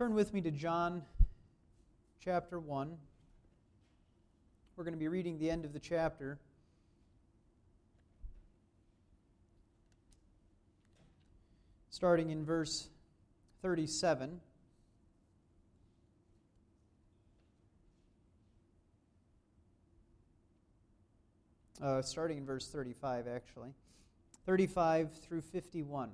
Turn with me to John chapter 1. We're going to be reading the end of the chapter. Starting in verse 37. Uh, starting in verse 35, actually. 35 through 51.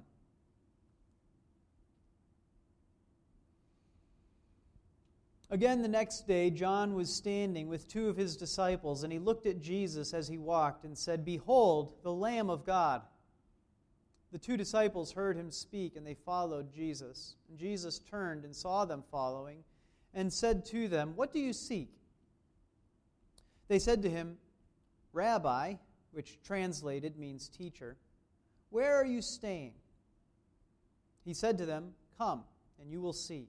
Again, the next day, John was standing with two of his disciples, and he looked at Jesus as he walked and said, Behold, the Lamb of God. The two disciples heard him speak, and they followed Jesus. And Jesus turned and saw them following, and said to them, What do you seek? They said to him, Rabbi, which translated means teacher, where are you staying? He said to them, Come, and you will see.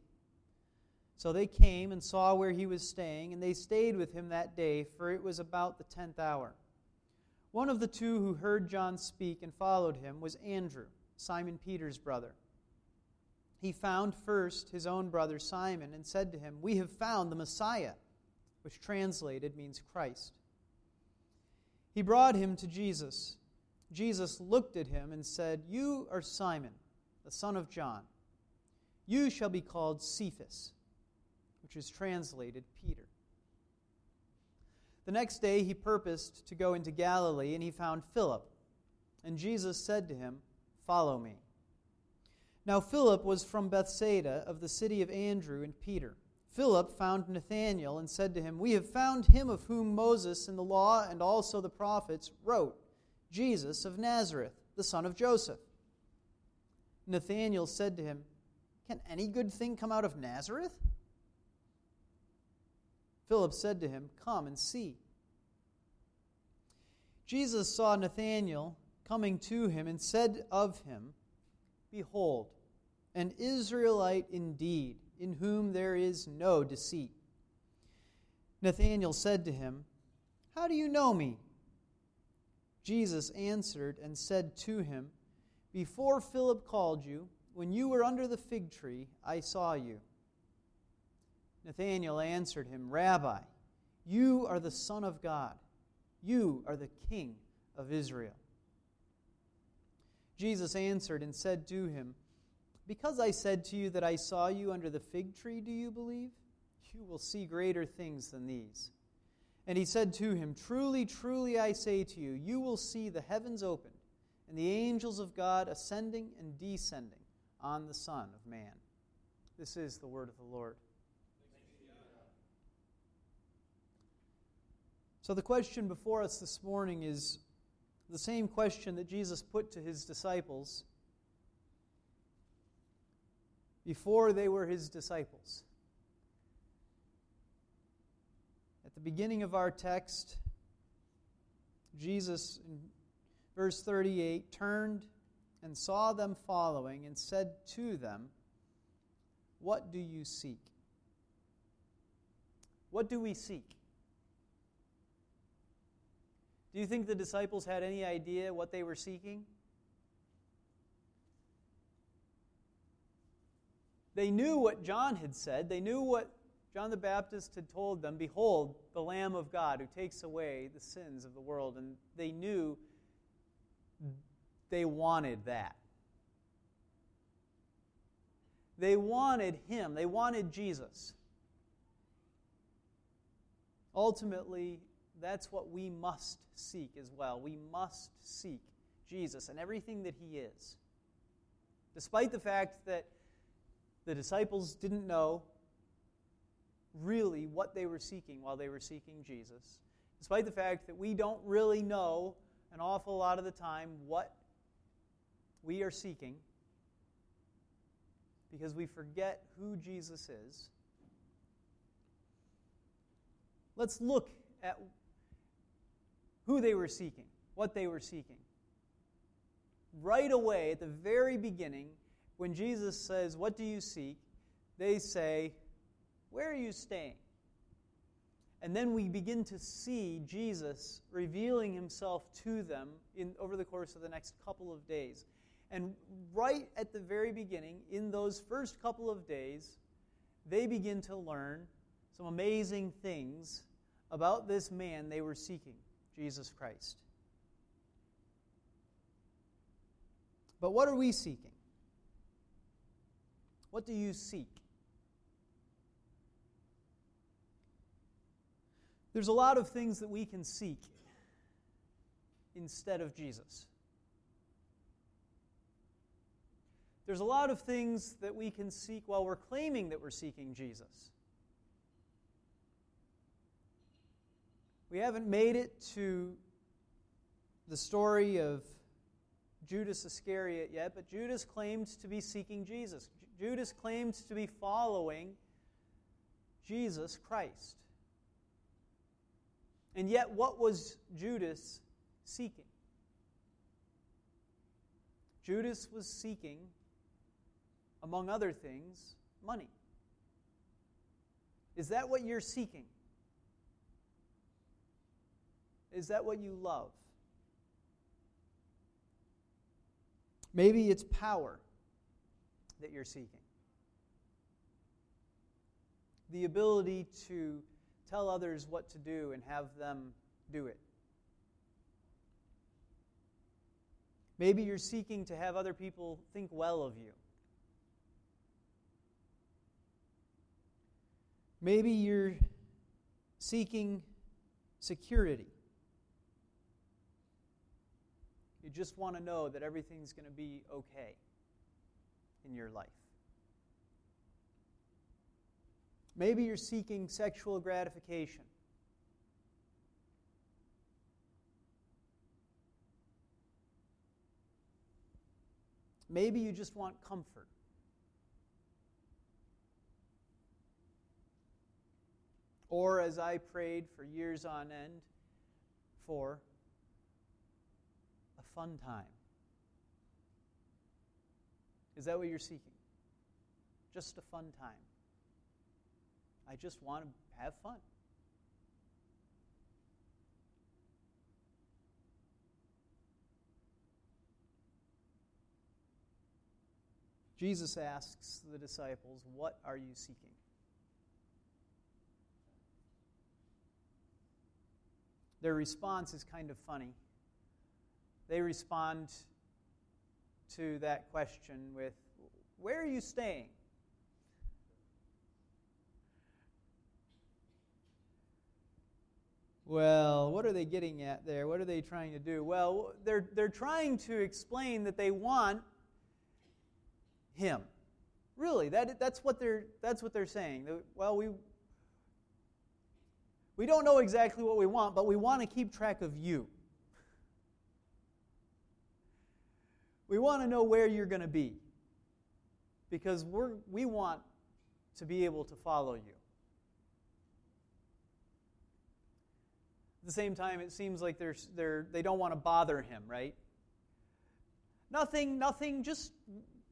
So they came and saw where he was staying, and they stayed with him that day, for it was about the tenth hour. One of the two who heard John speak and followed him was Andrew, Simon Peter's brother. He found first his own brother Simon and said to him, We have found the Messiah, which translated means Christ. He brought him to Jesus. Jesus looked at him and said, You are Simon, the son of John. You shall be called Cephas which is translated Peter. The next day he purposed to go into Galilee, and he found Philip. And Jesus said to him, Follow me. Now Philip was from Bethsaida of the city of Andrew and Peter. Philip found Nathanael and said to him, We have found him of whom Moses in the law and also the prophets wrote, Jesus of Nazareth, the son of Joseph. Nathanael said to him, Can any good thing come out of Nazareth? Philip said to him, Come and see. Jesus saw Nathanael coming to him and said of him, Behold, an Israelite indeed, in whom there is no deceit. Nathanael said to him, How do you know me? Jesus answered and said to him, Before Philip called you, when you were under the fig tree, I saw you. Nathanael answered him, Rabbi, you are the Son of God. You are the King of Israel. Jesus answered and said to him, Because I said to you that I saw you under the fig tree, do you believe? You will see greater things than these. And he said to him, Truly, truly, I say to you, you will see the heavens opened, and the angels of God ascending and descending on the Son of Man. This is the word of the Lord. So, the question before us this morning is the same question that Jesus put to his disciples before they were his disciples. At the beginning of our text, Jesus, in verse 38, turned and saw them following and said to them, What do you seek? What do we seek? Do you think the disciples had any idea what they were seeking? They knew what John had said. They knew what John the Baptist had told them Behold, the Lamb of God who takes away the sins of the world. And they knew they wanted that. They wanted him, they wanted Jesus. Ultimately, that's what we must seek as well. We must seek Jesus and everything that he is. Despite the fact that the disciples didn't know really what they were seeking while they were seeking Jesus, despite the fact that we don't really know an awful lot of the time what we are seeking because we forget who Jesus is. Let's look at who they were seeking, what they were seeking. Right away, at the very beginning, when Jesus says, What do you seek? they say, Where are you staying? And then we begin to see Jesus revealing himself to them in, over the course of the next couple of days. And right at the very beginning, in those first couple of days, they begin to learn some amazing things about this man they were seeking, Jesus Christ. But what are we seeking? What do you seek? There's a lot of things that we can seek instead of Jesus. There's a lot of things that we can seek while we're claiming that we're seeking Jesus. We haven't made it to the story of Judas Iscariot yet, but Judas claimed to be seeking Jesus. Judas claimed to be following Jesus Christ. And yet, what was Judas seeking? Judas was seeking, among other things, money. Is that what you're seeking? Is that what you love? Maybe it's power that you're seeking. The ability to tell others what to do and have them do it. Maybe you're seeking to have other people think well of you. Maybe you're seeking security. You just want to know that everything's going to be okay in your life. Maybe you're seeking sexual gratification. Maybe you just want comfort. Or, as I prayed for years on end, for fun time. Is that what you're seeking? Just a fun time. I just want to have fun. Jesus asks the disciples, What are you seeking? Their response is kind of funny they respond to that question with, Where are you staying? Well, what are they getting at there? What are they trying to do? Well, they're, they're trying to explain that they want Him. Really, that, that's, what they're, that's what they're saying. Well, we, we don't know exactly what we want, but we want to keep track of you. We want to know where you're going to be because we're, we want to be able to follow you. At the same time, it seems like they're, they're, they don't want to bother him, right? Nothing, nothing, just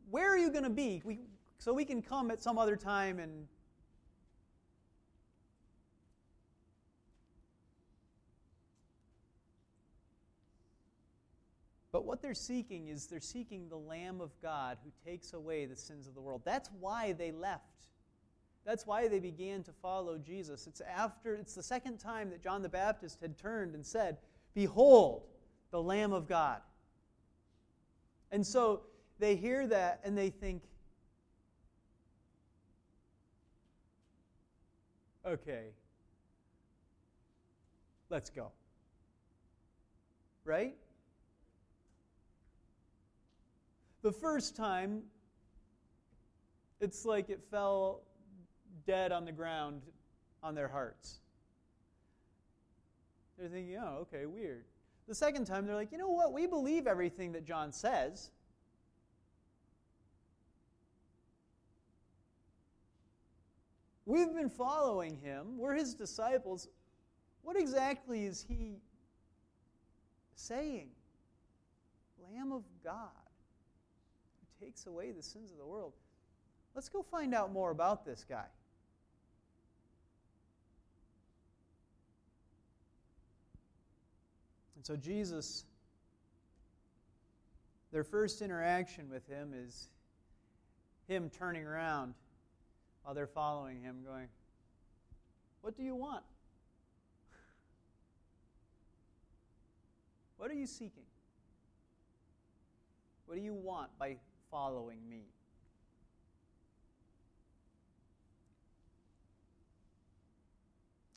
where are you going to be? We, so we can come at some other time and they're seeking is they're seeking the Lamb of God who takes away the sins of the world. That's why they left. That's why they began to follow Jesus. It's after it's the second time that John the Baptist had turned and said, "Behold, the Lamb of God." And so they hear that and they think, "Okay, let's go." Right? The first time, it's like it fell dead on the ground on their hearts. They're thinking, oh, okay, weird. The second time, they're like, you know what? We believe everything that John says. We've been following him. We're his disciples. What exactly is he saying? Lamb of God takes away the sins of the world. Let's go find out more about this guy. And so, Jesus, their first interaction with him is him turning around while they're following him, going, What do you want? What are you seeking? What do you want by following me?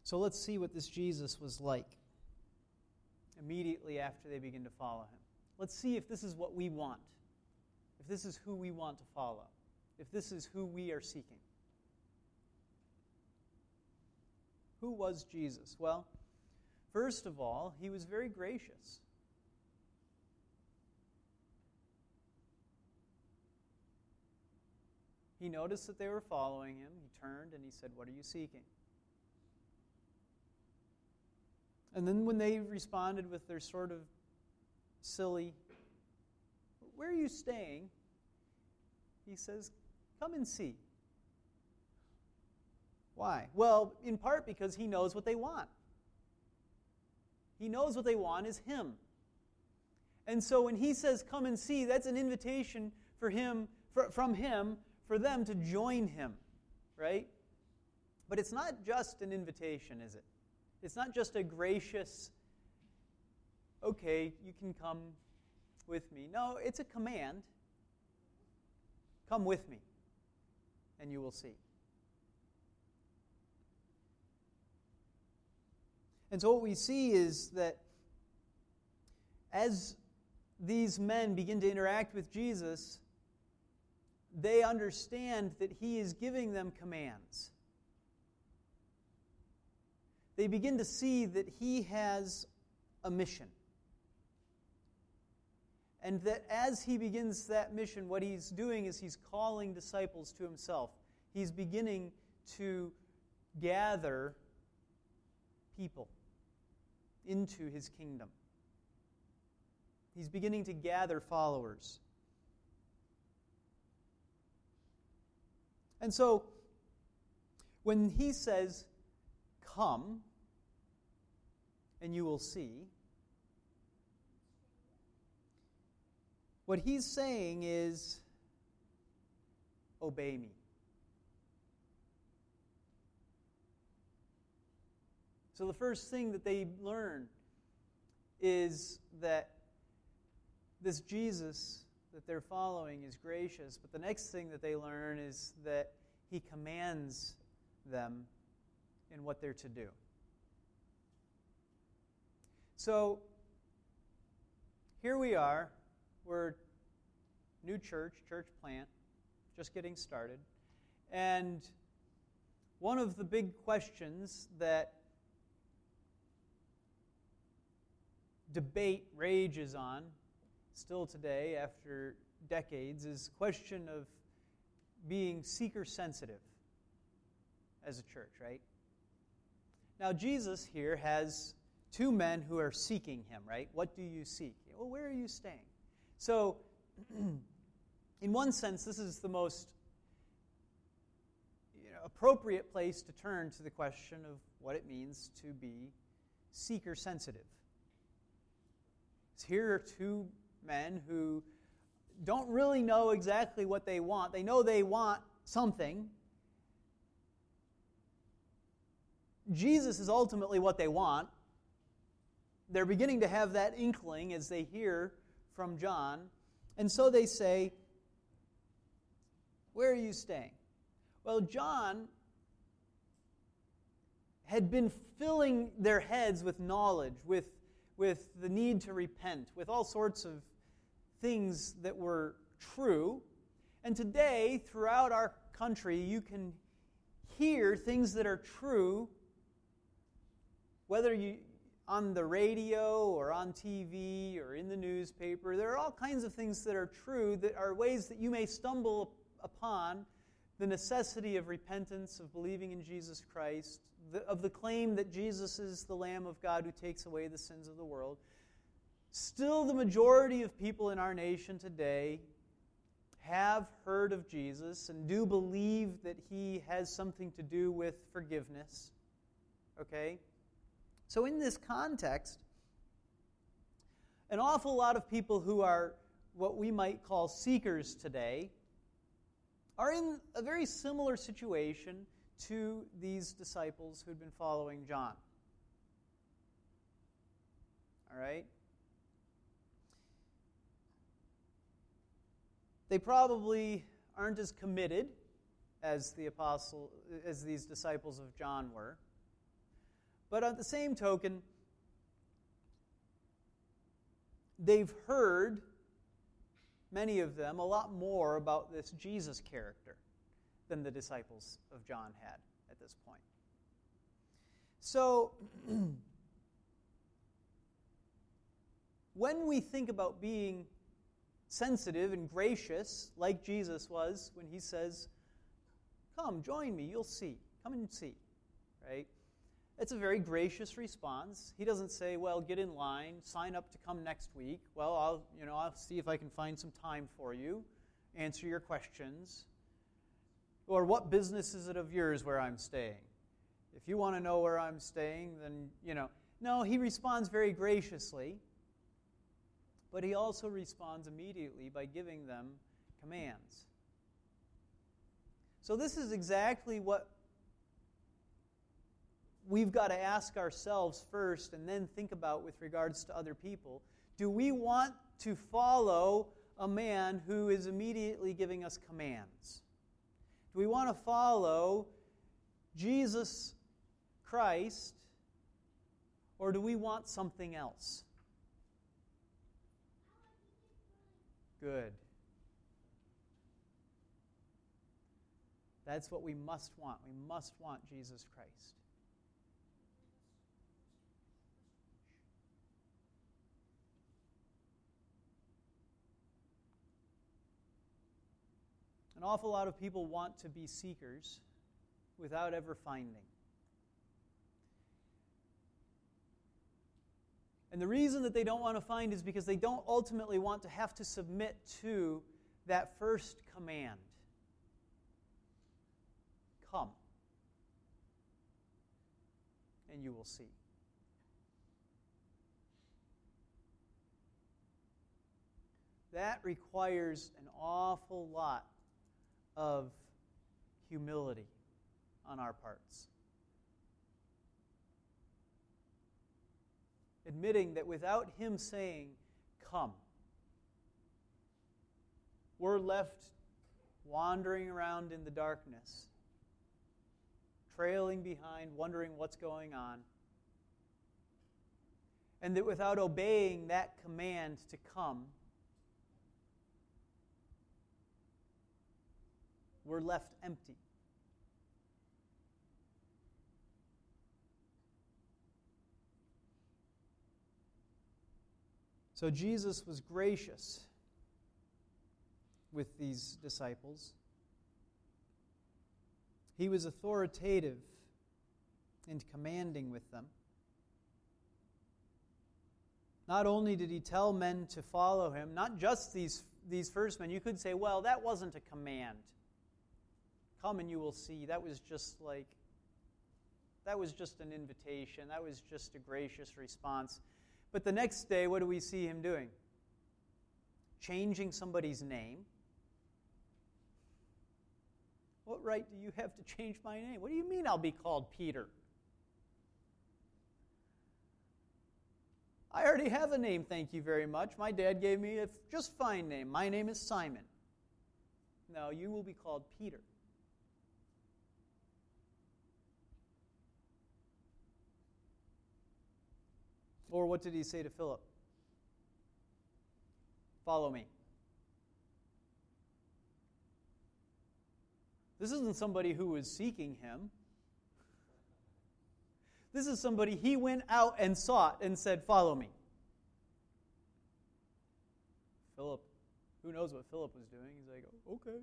So let's see what this Jesus was like immediately after they begin to follow him. Let's see if this is what we want, if this is who we want to follow, if this is who we are seeking. Who was Jesus? Well, first of all, he was very gracious. He noticed that they were following him. He turned and he said, What are you seeking? And then when they responded with their sort of silly, Where are you staying? He says, Come and see. Why? Well, in part because he knows what they want. He knows what they want is him. And so when he says, Come and see, that's an invitation for him, for, from him for them to join him, right? But it's not just an invitation, is it? It's not just a gracious, okay, you can come with me. No, it's a command. Come with me, and you will see. And so, what we see is that as these men begin to interact with Jesus, they understand that He is giving them commands. They begin to see that He has a mission. And that as He begins that mission, what He's doing is He's calling disciples to Himself. He's beginning to gather people into His kingdom. He's beginning to gather followers. And so, when he says, Come, and you will see, what he's saying is, Obey me. So, the first thing that they learn is that this Jesus that they're following is gracious, but the next thing that they learn is that he commands them in what they're to do. So here we are. We're new church, church plant, just getting started. And one of the big questions that debate rages on still today after decades is the question of being seeker sensitive as a church, right? Now, Jesus here has two men who are seeking him, right? What do you seek? Well, where are you staying? So, in one sense, this is the most you know, appropriate place to turn to the question of what it means to be seeker sensitive. Here are two men who don't really know exactly what they want. They know they want something. Jesus is ultimately what they want. They're beginning to have that inkling as they hear from John. And so they say, Where are you staying? Well, John had been filling their heads with knowledge, with, with the need to repent, with all sorts of things that were true. And today, throughout our country, you can hear things that are true, whether you on the radio or on TV or in the newspaper. There are all kinds of things that are true that are ways that you may stumble upon the necessity of repentance, of believing in Jesus Christ, the, of the claim that Jesus is the Lamb of God who takes away the sins of the world. Still, the majority of people in our nation today have heard of Jesus and do believe that he has something to do with forgiveness. Okay? So, in this context, an awful lot of people who are what we might call seekers today are in a very similar situation to these disciples who'd been following John. All right? They probably aren't as committed as the apostle as these disciples of John were. But on the same token, they've heard many of them a lot more about this Jesus character than the disciples of John had at this point. So when we think about being sensitive and gracious, like Jesus was when he says, Come, join me, you'll see. Come and see. Right? It's a very gracious response. He doesn't say, "Well, get in line, sign up to come next week." Well, I'll, you know, I'll see if I can find some time for you, answer your questions. Or what business is it of yours where I'm staying? If you want to know where I'm staying, then, you know. No, he responds very graciously. But he also responds immediately by giving them commands. So, this is exactly what we've got to ask ourselves first and then think about with regards to other people. Do we want to follow a man who is immediately giving us commands? Do we want to follow Jesus Christ or do we want something else? Good. That's what we must want. We must want Jesus Christ. An awful lot of people want to be seekers without ever finding. And the reason that they don't want to find is because they don't ultimately want to have to submit to that first command Come, and you will see. That requires an awful lot of humility on our parts. Admitting that without Him saying, Come, we're left wandering around in the darkness, trailing behind, wondering what's going on. And that without obeying that command to come, we're left empty. So Jesus was gracious with these disciples. He was authoritative and commanding with them. Not only did he tell men to follow him, not just these, these first men, you could say, well, that wasn't a command. Come and you will see. That was just like, that was just an invitation. That was just a gracious response. But the next day, what do we see him doing? Changing somebody's name. What right do you have to change my name? What do you mean I'll be called Peter? I already have a name, thank you very much. My dad gave me a just fine name. My name is Simon. No, you will be called Peter. Or what did he say to Philip? Follow me. This isn't somebody who was seeking him. This is somebody he went out and sought and said, Follow me. Philip, who knows what Philip was doing? He's like, Okay.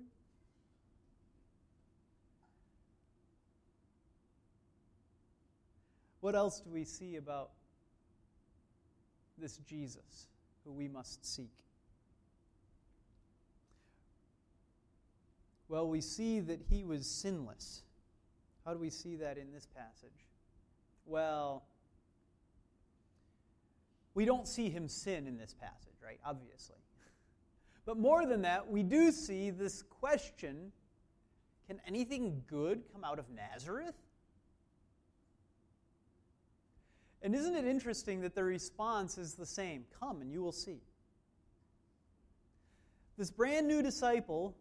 What else do we see about this Jesus who we must seek? Well, we see that he was sinless. How do we see that in this passage? Well, we don't see him sin in this passage, right? Obviously. But more than that, we do see this question Can anything good come out of Nazareth? And isn't it interesting that the response is the same? Come and you will see. This brand new disciple,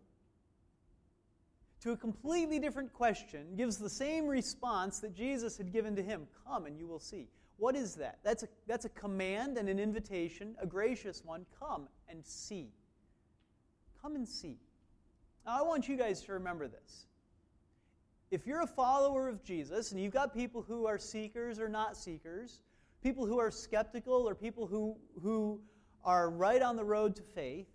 to a completely different question, gives the same response that Jesus had given to him Come and you will see. What is that? That's a, that's a command and an invitation, a gracious one. Come and see. Come and see. Now, I want you guys to remember this. If you're a follower of Jesus and you've got people who are seekers or not seekers, people who are skeptical or people who, who are right on the road to faith,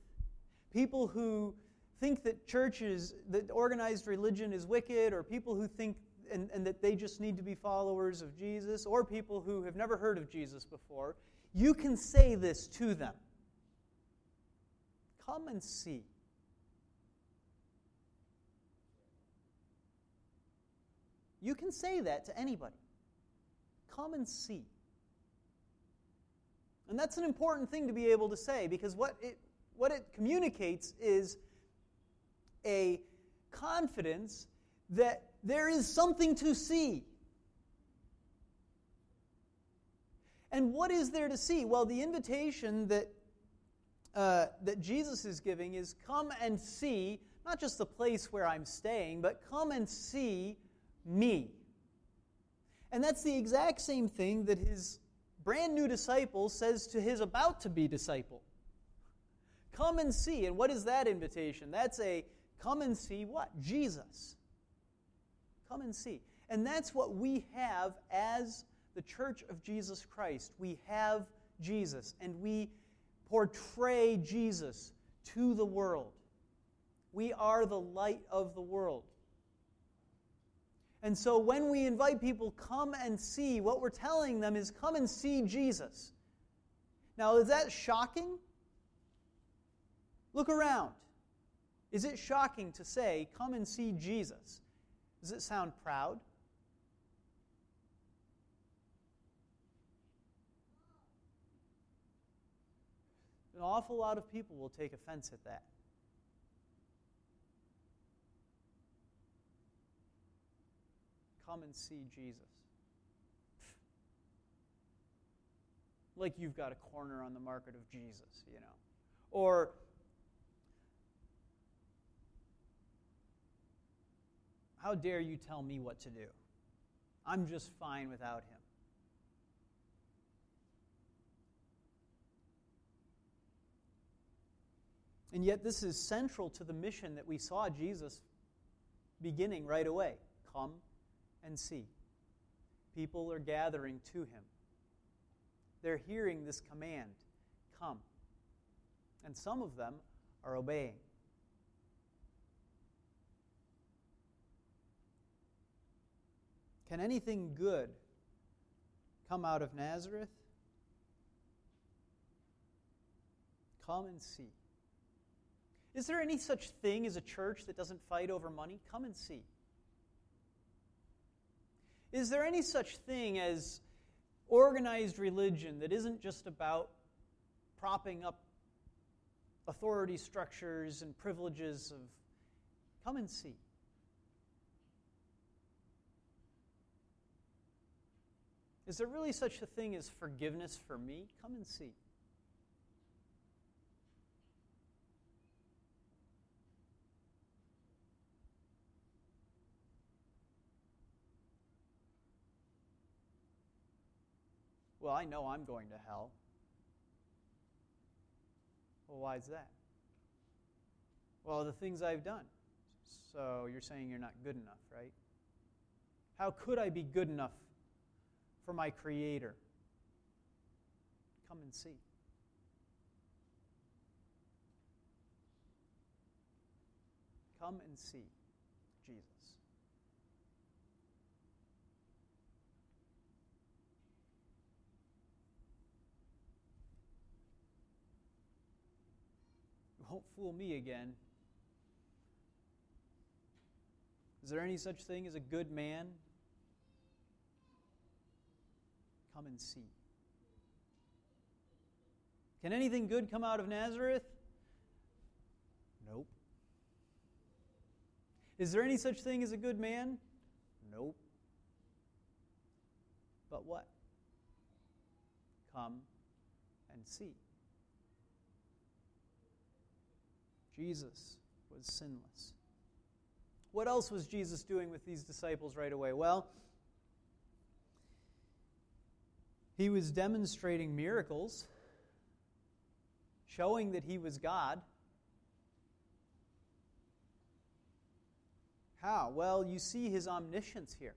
people who think that churches, that organized religion is wicked, or people who think and, and that they just need to be followers of Jesus, or people who have never heard of Jesus before, you can say this to them Come and see. You can say that to anybody. Come and see. And that's an important thing to be able to say because what it, what it communicates is a confidence that there is something to see. And what is there to see? Well, the invitation that, uh, that Jesus is giving is come and see, not just the place where I'm staying, but come and see me. And that's the exact same thing that his brand new disciple says to his about to be disciple. Come and see. And what is that invitation? That's a come and see what? Jesus. Come and see. And that's what we have as the church of Jesus Christ. We have Jesus, and we portray Jesus to the world. We are the light of the world. And so when we invite people, come and see, what we're telling them is come and see Jesus. Now, is that shocking? Look around. Is it shocking to say, come and see Jesus? Does it sound proud? An awful lot of people will take offense at that. Come and see Jesus. Like you've got a corner on the market of Jesus, you know. Or how dare you tell me what to do? I'm just fine without him. And yet, this is central to the mission that we saw Jesus beginning right away. Come and see. People are gathering to him. They're hearing this command come. And some of them are obeying. Can anything good come out of Nazareth? Come and see. Is there any such thing as a church that doesn't fight over money? Come and see. Is there any such thing as organized religion that isn't just about propping up authority structures and privileges of come and see? Is there really such a thing as forgiveness for me? Come and see. Well, I know I'm going to hell. Well, why is that? Well, the things I've done. So you're saying you're not good enough, right? How could I be good enough for my Creator? Come and see. Come and see Jesus. Won't fool me again. Is there any such thing as a good man? Come and see. Can anything good come out of Nazareth? Nope. Is there any such thing as a good man? Nope. But what? Come and see. Jesus was sinless. What else was Jesus doing with these disciples right away? Well, he was demonstrating miracles, showing that he was God. How? Well, you see his omniscience here.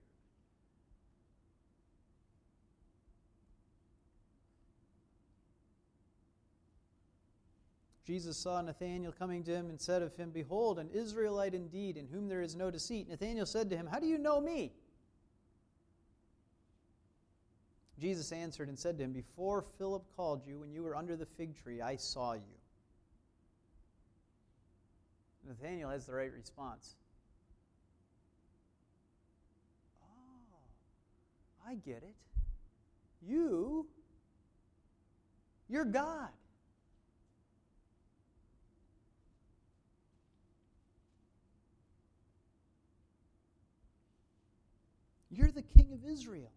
Jesus saw Nathanael coming to him and said of him, Behold, an Israelite indeed, in whom there is no deceit. Nathanael said to him, How do you know me? Jesus answered and said to him, Before Philip called you, when you were under the fig tree, I saw you. Nathanael has the right response. Oh, I get it. You, you're God. You're the king of Israel.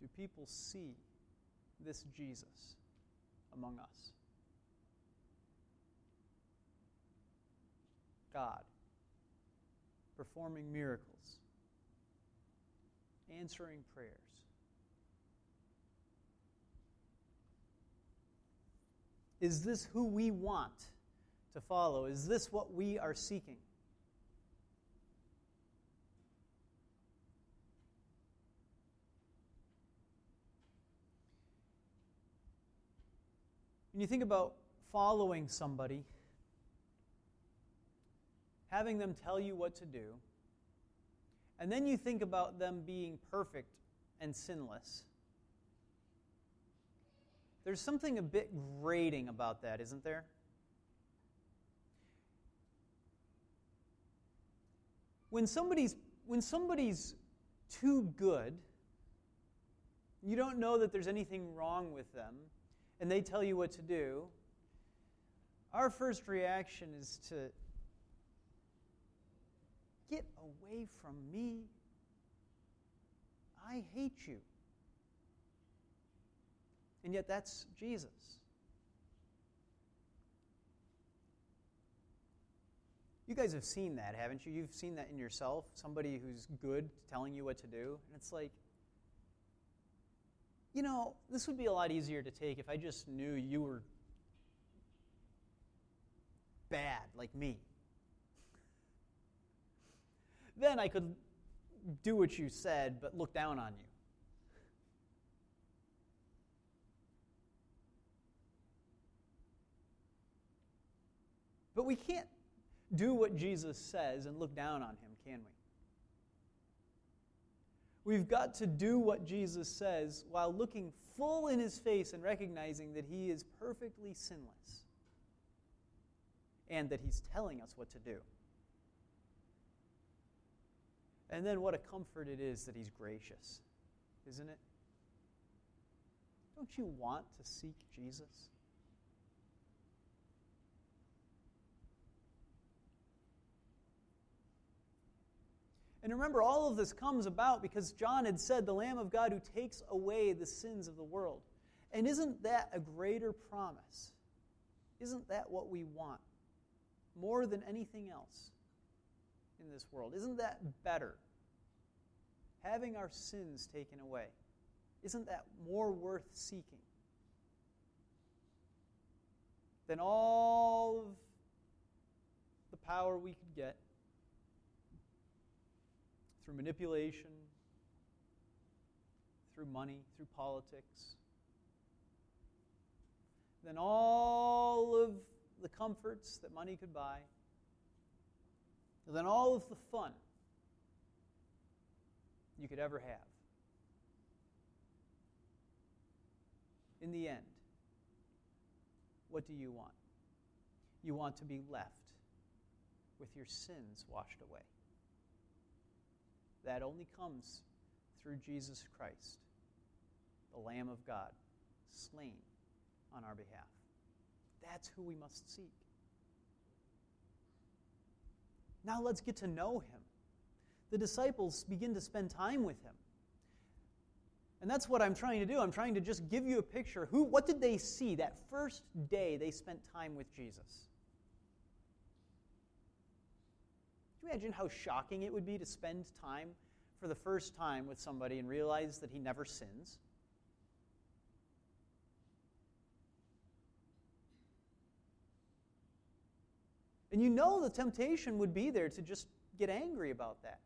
Do people see this Jesus among us? God performing miracles, answering prayers. Is this who we want to follow? Is this what we are seeking? When you think about following somebody, having them tell you what to do, and then you think about them being perfect and sinless, there's something a bit grating about that, isn't there? When somebody's, when somebody's too good, you don't know that there's anything wrong with them, and they tell you what to do, our first reaction is to get away from me. I hate you. And yet, that's Jesus. You guys have seen that, haven't you? You've seen that in yourself. Somebody who's good telling you what to do. And it's like, you know, this would be a lot easier to take if I just knew you were bad, like me. Then I could do what you said, but look down on you. But we can't do what Jesus says and look down on him, can we? We've got to do what Jesus says while looking full in his face and recognizing that he is perfectly sinless and that he's telling us what to do. And then what a comfort it is that he's gracious, isn't it? Don't you want to seek Jesus? And remember, all of this comes about because John had said, the Lamb of God who takes away the sins of the world. And isn't that a greater promise? Isn't that what we want more than anything else in this world? Isn't that better? Having our sins taken away. Isn't that more worth seeking than all of the power we could get? Through manipulation, through money, through politics. Then all of the comforts that money could buy, then all of the fun you could ever have. In the end, what do you want? You want to be left with your sins washed away. That only comes through Jesus Christ. the Lamb of God, slain on our behalf. That's who we must seek. Now let's get to know him. The disciples begin to spend time with him. And that's what I'm trying to do. I'm trying to just give you a picture. Who, what did they see that first day they spent time with Jesus? Can imagine how shocking it would be to spend time for the first time with somebody and realize that he never sins? And you know the temptation would be there to just get angry about that.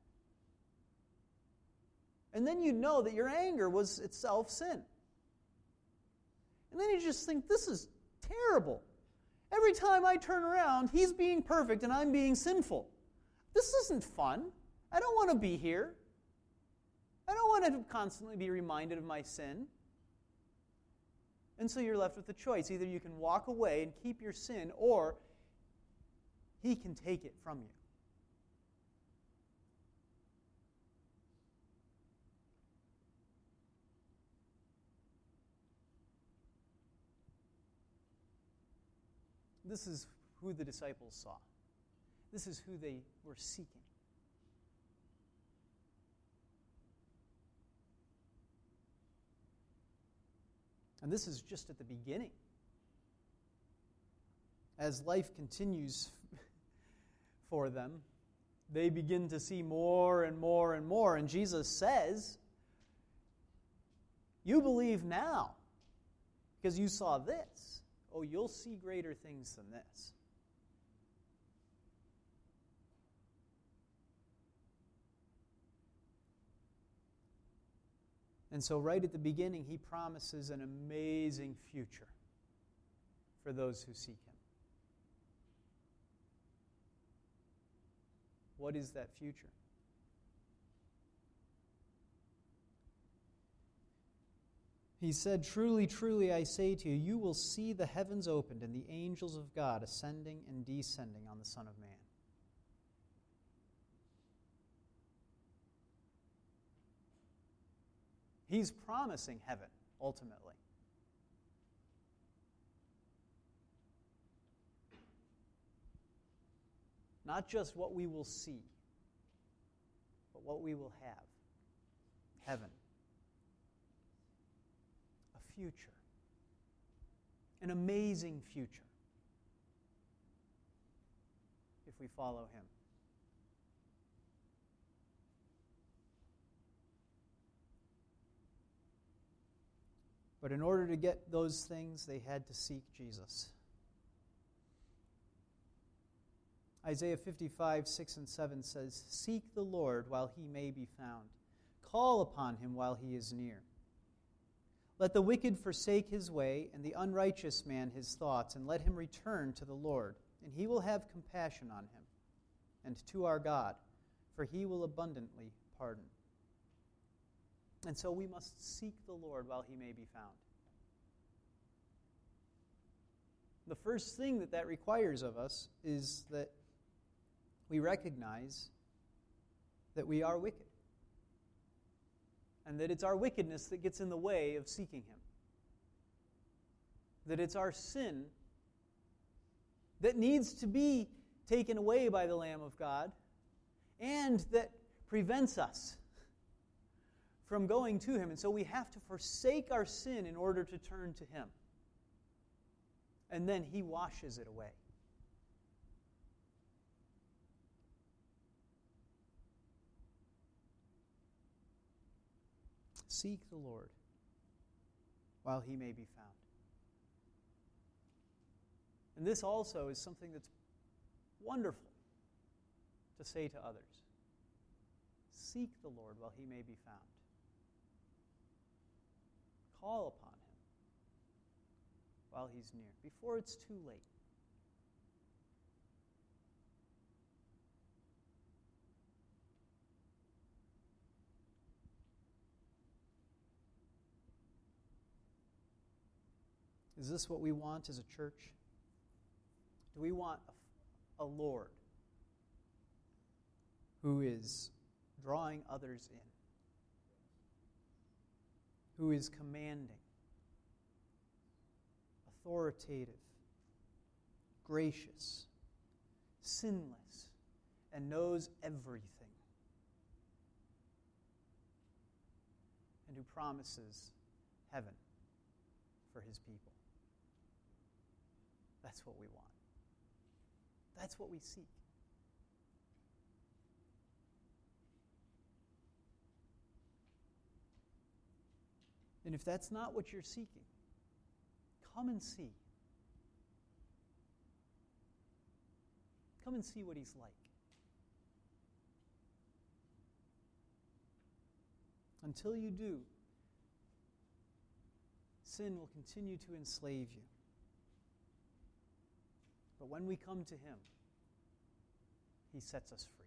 And then you know that your anger was itself sin. And then you just think, this is terrible. Every time I turn around, he's being perfect and I'm being sinful. This isn't fun. I don't want to be here. I don't want to constantly be reminded of my sin. And so you're left with a choice. Either you can walk away and keep your sin, or he can take it from you. This is who the disciples saw. This is who they were seeking. And this is just at the beginning. As life continues for them, they begin to see more and more and more. And Jesus says, You believe now because you saw this. Oh, you'll see greater things than this. And so, right at the beginning, he promises an amazing future for those who seek him. What is that future? He said, Truly, truly, I say to you, you will see the heavens opened and the angels of God ascending and descending on the Son of Man. He's promising heaven, ultimately. Not just what we will see, but what we will have heaven. A future. An amazing future. If we follow Him. But in order to get those things, they had to seek Jesus. Isaiah 55, 6 and 7 says, Seek the Lord while he may be found, call upon him while he is near. Let the wicked forsake his way, and the unrighteous man his thoughts, and let him return to the Lord, and he will have compassion on him, and to our God, for he will abundantly pardon. And so we must seek the Lord while he may be found. The first thing that that requires of us is that we recognize that we are wicked. And that it's our wickedness that gets in the way of seeking Him. That it's our sin that needs to be taken away by the Lamb of God and that prevents us from going to Him. And so we have to forsake our sin in order to turn to Him. And then He washes it away. Seek the Lord while he may be found. And this also is something that's wonderful to say to others. Seek the Lord while he may be found. Call upon him while he's near, before it's too late. Is this what we want as a church? Do we want a, a Lord who is drawing others in? Who is commanding, authoritative, gracious, sinless, and knows everything, and who promises heaven for his people. That's what we want. That's what we seek. And if that's not what you're seeking, come and see. Come and see what he's like. Until you do, sin will continue to enslave you. But when we come to him, he sets us free.